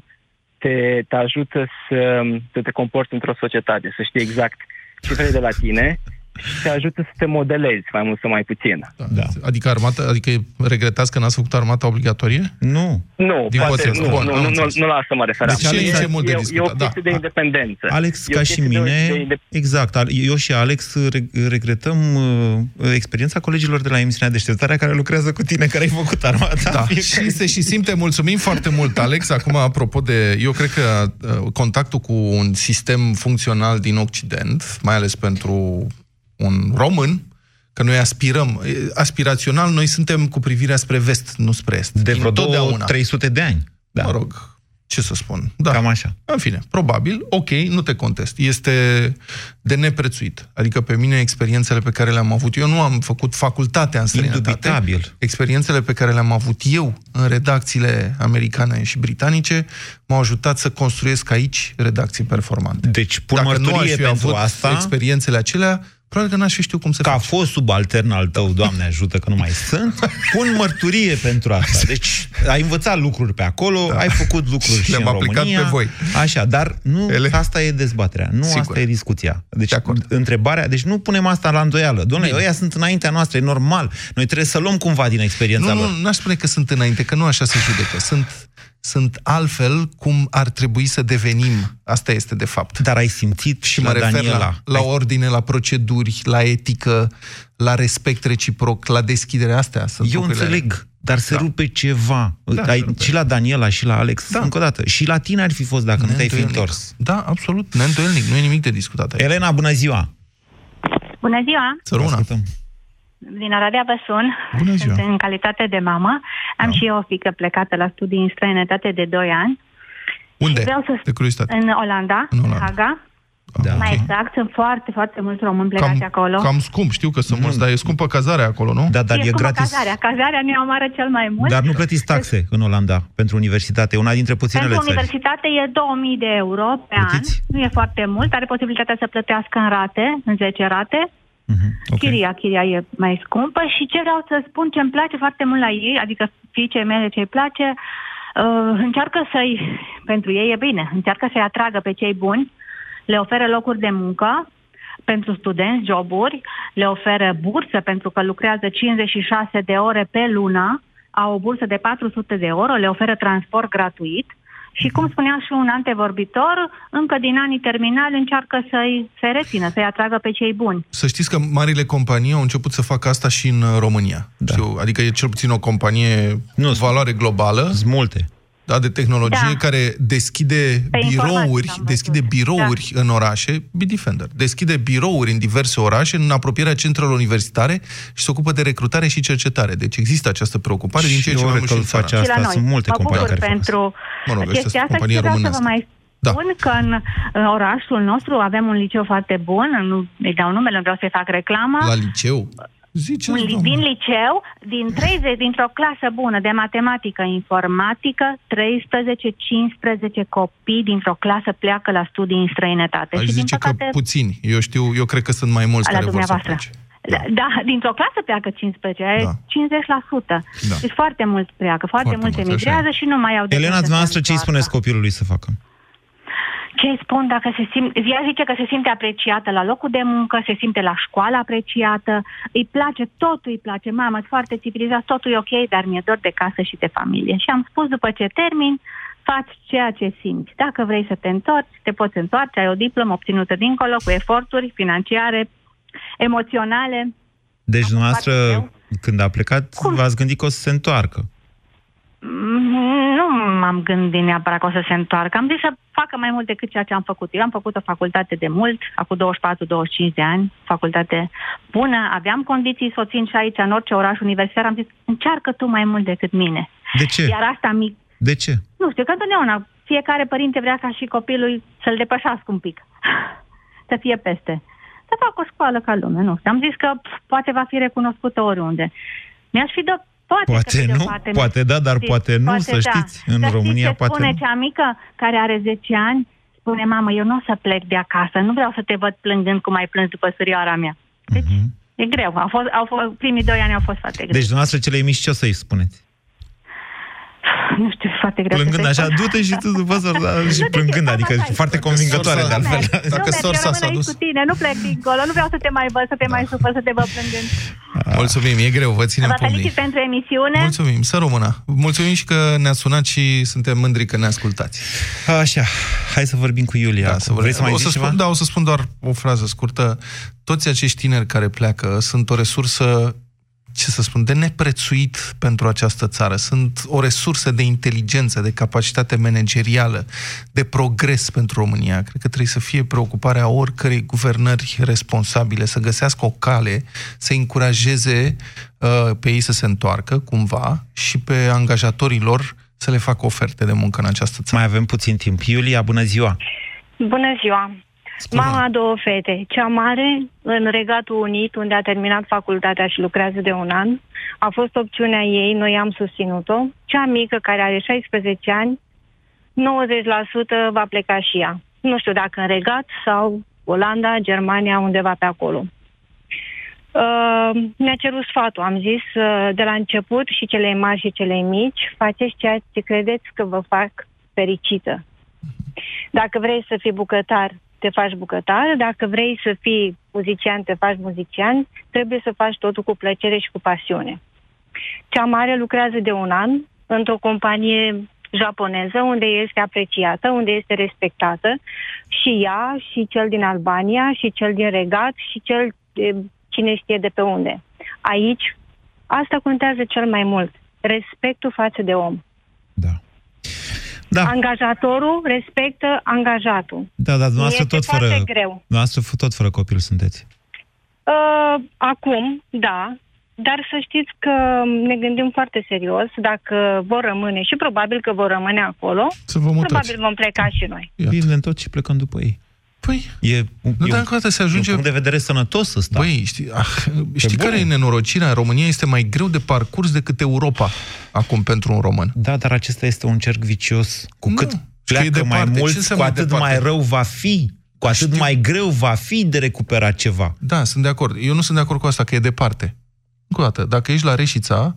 te, te ajută să, să te comporți într-o societate, să știi exact ce vrei de la tine și te ajută să te modelezi, mai mult sau mai puțin. Da. Adică, armata, adică regretați că n-ați făcut armata obligatorie? Nu. Nu, Din poate, potrivă. nu, Bun, nu, am nu, nu, înțeles. nu la asta mă referam. Deci Alex, e mult de e, e o discutat, da. chestie de independență. Alex, E o ca și chestie de- mine, de- de- exact, Al- eu și Alex re- regretăm uh, experiența colegilor de la emisiunea Deșteptarea care lucrează cu tine, care ai făcut armata. Da, Fiecare- și se și simte. Mulțumim foarte mult, Alex. Acum, apropo de... Eu cred că uh, contactul cu un sistem funcțional din Occident, mai ales pentru un român, că noi aspirăm, e, aspirațional, noi suntem cu privirea spre vest, nu spre est. De vreo Întotdeauna. 300 de ani. Da. Mă rog, ce să spun. Da. Cam așa. În fine, probabil, ok, nu te contest. Este de neprețuit. Adică pe mine experiențele pe care le-am avut, eu nu am făcut facultatea în străinătate. Indubitabil. Experiențele pe care le-am avut eu în redacțiile americane și britanice m-au ajutat să construiesc aici redacții performante. Deci pun Dacă nu aș mărturie fi pentru avut asta experiențele acelea, probabil că n-aș fi știut cum să că a fost subaltern al tău, Doamne ajută că nu mai sunt, pun mărturie pentru asta. Deci ai învățat lucruri pe acolo, da. ai făcut lucruri și Le-am în aplicat România. pe voi. Așa, dar nu Ele. asta e dezbaterea, nu Sigur. asta e discuția. Deci De acord. întrebarea, deci nu punem asta la îndoială. Domnule, Bine. ăia sunt înaintea noastră, e normal. Noi trebuie să luăm cumva din experiența Nu, lor. nu, n-aș spune că sunt înainte, că nu așa se judecă. Sunt, sunt altfel cum ar trebui să devenim. Asta este, de fapt. Dar ai simțit Și la mă refer Daniela. la, la Ai- ordine, la proceduri, la etică, la respect reciproc, la deschidere astea. Sunt Eu lucrurile- înțeleg, dar se Da. rupe ceva. Da, Ai, se rupe. și la Daniela și la Alex, Da. încă o dată. Și la tine ar fi fost dacă nu te-ai fi Neîndoielnic. întors. Da, absolut, neîndoielnic, nu e nimic de discutat aici. Elena, bună ziua! Bună ziua! Să rămână. Ascultăm. Din Oradea vă sun. Bună ziua. Sunt în calitate de mamă. Am Da. și eu o fică plecată la studii în străinătate de 2 ani. Unde? Vreau să... De curiozitate. În Olanda, În în Olanda. Haga. Da. Mai exact, sunt foarte, foarte mulți români plecați Cam, acolo. cam scump, știu că sunt mulți, dar e scumpă cazarea acolo, nu? Da, dar e, scumpă gratis. Cazarea. Cazarea ne omoară cel mai mult. Dar nu plătiți taxe în Olanda pentru universitate, una dintre puținele Pentru țări. universitate e 2000 de euro pe Plătiți? an. Nu e foarte mult. Are posibilitatea să plătească în rate, în 10 rate. Mhm, ok. Chiria, chiria e mai scumpă și ce vreau să spun, ce îmi place foarte mult la ei, adică fiicei mele ce îi place, uh, încearcă să-i, pentru ei e bine, încearcă să-i atragă pe cei buni, le oferă locuri de muncă pentru studenți, joburi, le oferă bursă pentru că lucrează 56 de ore pe lună, au o bursă de 400 de euro, le oferă transport gratuit Și cum spunea și un antevorbitor, încă din anii terminali încearcă să-i se rețină, să-i atragă pe cei buni. Să știți că marile companii au început să facă asta și în România. Da. Știu, adică e cel puțin o companie nu, valoare globală. Sunt multe. Da, de tehnologie Da. care deschide Pe informații birouri, am văzut. deschide birouri în orașe, Bitdefender, deschide birouri în diverse orașe, în apropierea centrelor universitare și se ocupă de recrutare și cercetare. Deci există această preocupare din Și ce în ce eu mai cred mult și că în îl țara. face și la noi. sunt multe mă companii bucur care fac pentru Mă rog, astea chestia sunt asta și companii vreau să vă românească. mai Da. spun că în uh, orașul nostru avem un liceu foarte bun, nu îi dau numele, nu vreau să-i fac reclama. La liceu? Ziceți, un, li- doamnă. din liceu, din 30, dintr-o clasă bună de matematică, informatică, 13-15 copii dintr-o clasă pleacă la studii în străinătate. Aș și din zice păcate, că puțini. Eu știu, eu cred că sunt mai mulți la care vor să dumneavoastră. plece. Da, da, dintr-o clasă pleacă 15, aia e Da. 50%. Da. Deci foarte mulți pleacă, foarte, Foarte mulți mulți, așa emigrează și nu mai au de Elena, gând să se dumneavoastră ce îi întoarcă. spuneți copilului să facă? Ce îi spun dacă se simte, ea zice că se simte apreciată la locul de muncă, se simte la școală apreciată, îi place, totul îi place, mamă, sunt foarte civilizat, totul e ok, dar mi-e dor de casă și de familie. Și am spus după ce termin, faci ceea ce simți. Dacă vrei să te întorci, te poți întoarce, ai o diplomă obținută dincolo, cu eforturi financiare, emoționale. Deci, Am dumneavoastră, foarte când a plecat, v-ați gândit că o să se întoarcă. Mm, Nu m-am gândit neapărat că o să se întoarcă. Am zis să facă mai mult decât ceea ce am făcut. Eu am făcut o facultate de mult, acum 24-25 de ani, facultate bună, aveam condiții să o țin și aici, în orice oraș universitar. Am zis, încearcă tu mai mult decât mine. De ce? Iar asta mic, De ce? nu știu, că întotdeauna fiecare părinte vrea ca și copilul să-l depășească un pic, să fie peste. Să facă o școală ca lume, nu știu. Am zis că pf, poate va fi recunoscută oriunde. Mi-aș fi dat poate, că Poate pe de o nu, parte, poate da, dar știți, poate nu, să da. știți. În Dar știți România ce poate spune nu. cea mică care are 10 ani? Spune, mamă, eu nu o să plec de acasă, nu vreau să te văd plângând cum ai plâns după surioara mea. Deci, e greu. A fost, au fost, primii doi ani au fost foarte greu. Mhm. Deci, dumneavoastră, cele mici, ce o să-i spuneți? Nu știu, e foarte greu. Plângând să te așa, spun. du-te și tu după să și plângând, adică foarte convingătoare de altfel. Dacă nu, sorsa merg, s-a eu rămân dus. aici cu tine, nu plec dincolo, nu vreau să te mai văd, să te mai supăr, să te văd plângând. Mulțumim, e greu, vă ținem Vă pumnii. felicit pentru emisiune. Mulțumim, să rămână. Mulțumim și că ne-ați sunat și suntem mândri că ne ascultați. Așa, hai să vorbim cu Iulia. Da, acum. să vorbim. Vrei să mai o să zici ceva? spun, Da, o să spun doar o frază scurtă. Toți acești tineri care pleacă sunt o resursă ce să spun, de neprețuit pentru această țară. Sunt o resursă de inteligență, de capacitate managerială, de progres pentru România. Cred că trebuie să fie preocuparea oricărei guvernări responsabile, să găsească o cale, să încurajeze uh, pe ei să se întoarcă cumva și pe angajatorii lor să le facă oferte de muncă în această țară. Mai avem puțin timp. Iulia, bună ziua! Bună ziua! Mama a două fete. Cea mare, în Regatul Unit, unde a terminat facultatea și lucrează de un an, a fost opțiunea ei, noi am susținut-o. Cea mică, care are 16 ani, 90% va pleca și ea. Nu știu dacă în Regat sau Olanda, Germania, undeva pe acolo. Uh, mi-a cerut sfatul. Am zis uh, de la început și cele mari și cele mici, faceți ceea ce credeți că vă fac fericită. Dacă vrei să fii bucătar, te faci bucătar. Dacă vrei să fii muzician, te faci muzician. Trebuie să faci totul cu plăcere și cu pasiune. Cea mare lucrează de un an într-o companie japoneză unde este apreciată, unde este respectată și ea, și cel din Albania, și cel din Regat, și cel de cine știe de pe unde. Aici, asta contează cel mai mult. Respectul față de om. Da. Angajatorul respectă angajatul. Da, dar dumneavoastră este tot fără, foarte greu. dumneavoastră f- tot fără copil sunteți. Uh, acum, da, dar să știți că ne gândim foarte serios dacă vor rămâne și probabil că vor rămâne acolo, Să vă mutați. probabil vom pleca și noi. Bine, tot și plecăm după ei. Păi, e, nu, dar încă o dată se ajunge... E un punct de vedere sănătos ăsta. Băi, știi, ah, știi care e nenorocirea? În România este mai greu de parcurs decât Europa acum pentru un român. Da, dar acesta este un cerc vicios. Cu Nu, cât și că pleacă e departe. mai Ce mulți, înseamnă cu atât departe? mai rău va fi. Cu atât mai greu va fi de recuperat ceva. Da, sunt de acord. Eu nu sunt de acord cu asta, că e departe. Încă o dată, dacă ești la Reșița,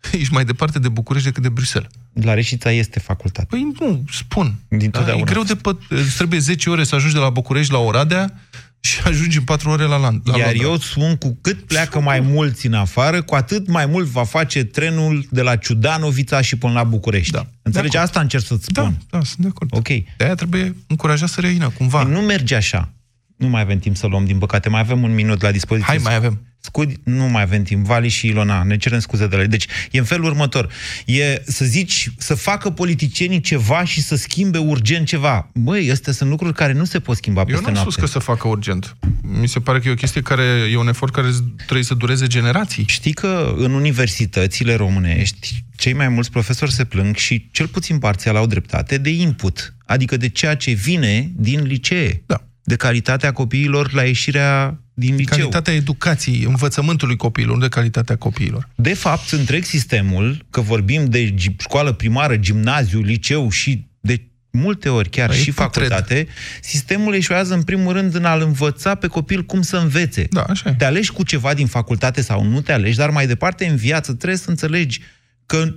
ești mai departe de București decât de Bruxelles. La Reșița este facultate. Păi nu, spun. Da, Dintotdeauna e greu de păt... Îți trebuie 10 ore să ajungi de la București la Oradea, și ajungi în 4 ore la, land, la Iar Londra. eu spun, cu cât pleacă mai mulți în afară, cu atât mai mult va face trenul de la Ciudanovița și până la București. Da. Înțelegi? acord. Asta încerc să-ți spun. Da, da, sunt de acord. Ok. De-aia trebuie încurajat să revină, cumva. Nu merge așa. Nu mai avem timp să luăm, din păcate. Mai avem un minut la dispoziție. Hai, mai avem. Scudi, nu mai avem timp. Vali și Ilona, ne cerem scuze de la Deci, e în felul următor. E să zici, să facă politicienii ceva și să schimbe urgent ceva. Băi, astea sunt lucruri care nu se pot schimba Eu peste nu am noapte. spus că să facă urgent. Mi se pare că e o chestie care e un efort care trebuie să dureze generații. Știi că în universitățile românești, cei mai mulți profesori se plâng și cel puțin parțial au dreptate de input, adică de ceea ce vine din licee. Da. De calitatea copiilor la ieșirea din liceu. Calitatea educației, învățământului copiilor, nu de calitatea copiilor. De fapt, întreg sistemul, că vorbim de gi- școală primară, gimnaziu, liceu și de multe ori chiar Da, e și putred. facultate, sistemul eșuează în primul rând în a-l învăța pe copil cum să învețe. Da, așa e. Te alegi cu ceva din facultate sau nu te alegi, dar mai departe în viață trebuie să înțelegi că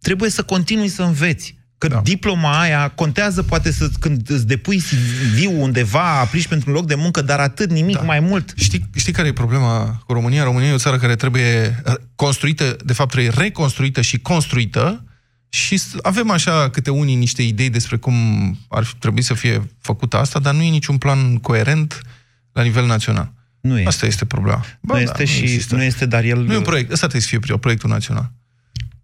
trebuie să continui să înveți. Că da. diploma aia contează poate să, când îți depui CV-ul undeva, aplici pentru un loc de muncă, dar atât, nimic da. mai mult. Știi, știi care e problema cu România? România e o țară care trebuie uh, construită, de fapt trebuie reconstruită și construită și s- avem așa câte unii niște idei despre cum ar fi- trebui să fie făcută asta, dar nu e niciun plan coerent la nivel național. Nu e. Asta este problema. nu este și există. nu este, dar el Nu e un proiect. Ăsta trebuie să fie pri- proiectul național.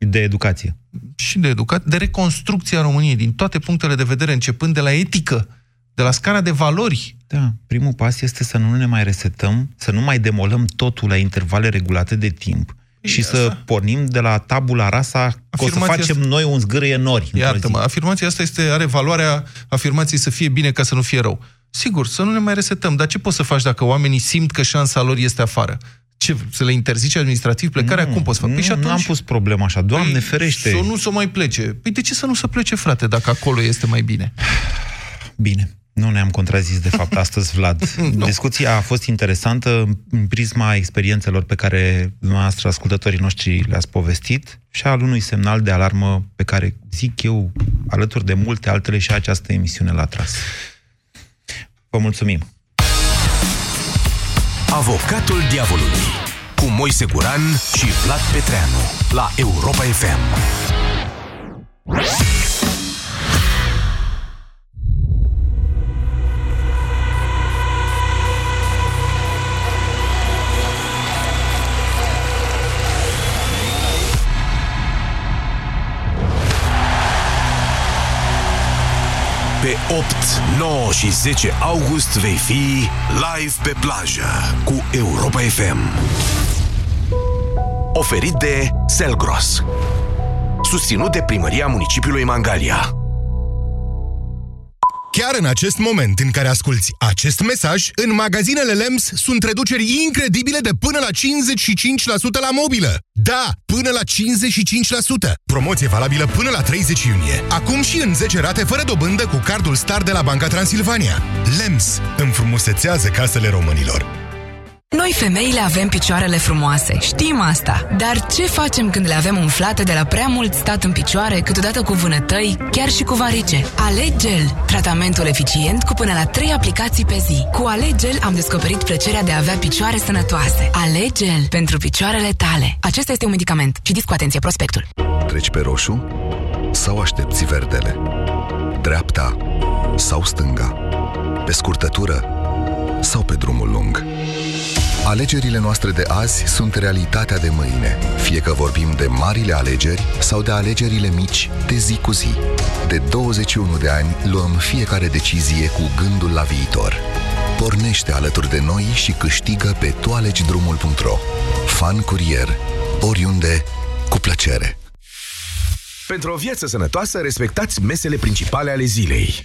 De educație. Și de educat, de reconstrucție a României, din toate punctele de vedere, începând de la etică, de la scara de valori. Da, primul pas este să nu ne mai resetăm, să nu mai demolăm totul la intervale regulate de timp și să pornim de la tabula rasa, că o să Afirmația facem asta- noi un zgârie nori. într-o Iartă-mă, zi. afirmația asta este, are valoarea afirmației să fie bine ca să nu fie rău. Sigur, să nu ne mai resetăm, dar ce poți să faci dacă oamenii simt că șansa lor este afară? Ce, să le interzice administrativ plecarea? Nu, Cum poți să faci? Păi și nu, atunci... n-am pus problema așa. Doamne Păi, ferește! Să nu să mai plece. Păi de ce să nu să plece, frate, dacă acolo este mai bine? Bine. Nu ne-am contrazis, de fapt, astăzi, Vlad. Discuția a fost interesantă în prisma experiențelor pe care dumneavoastră, ascultătorii noștri, le-ați povestit și al unui semnal de alarmă pe care, zic eu, alături de multe altele și această emisiune l-a tras. Vă mulțumim! Avocatul diavolului cu Moise Guran și Vlad Petreanu la Europa FM. Pe 8, 9 și 10 august vei fi live pe plajă cu Europa FM. Oferit de Selgros. Susținut de Primăria Municipiului Mangalia. Chiar în acest moment în care asculti acest mesaj, în magazinele LEMS sunt reduceri incredibile de până la 55% la mobilă. Da, până la 55%. Promoție valabilă până la 30 iunie. Acum și în 10 rate fără dobândă cu cardul Star de la Banca Transilvania. LEMS înfrumusețează casele românilor. Noi femeile avem picioarele frumoase, știm asta. Dar ce facem când le avem umflate de la prea mult stat în picioare, câteodată cu vânătăi, chiar și cu varice? Alegel, tratamentul eficient cu până la 3 aplicații pe zi. Cu Alegel am descoperit plăcerea de a avea picioare sănătoase. Alegel pentru picioarele tale. Acesta este un medicament. Citiți cu atenție prospectul. Treci pe roșu sau aștepți verdele? Dreapta sau stânga? Pe scurtătură sau pe drumul lung? Alegerile noastre de azi sunt realitatea de mâine, fie că vorbim de marile alegeri sau de alegerile mici de zi cu zi. De 21 de ani luăm fiecare decizie cu gândul la viitor. Pornește alături de noi și câștigă pe toalegidrumul.ro. Fan curier, oriunde, cu plăcere. Pentru o viață sănătoasă, respectați mesele principale ale zilei.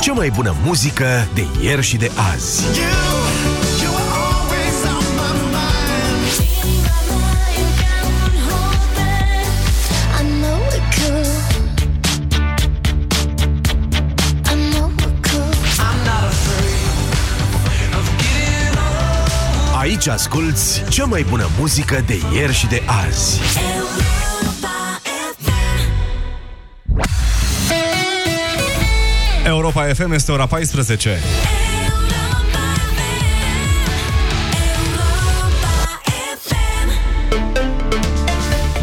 Cea mai bună muzică de ieri și de azi. Aici asculți cea mai bună muzică de ieri și de azi. Europa FM este ora 14.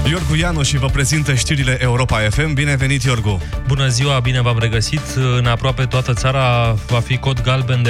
Iorgu Ianu și vă prezintă știrile Europa FM. Bine venit, Iorgu! Bună ziua, bine v-am regăsit. În aproape toată țara va fi cod galben de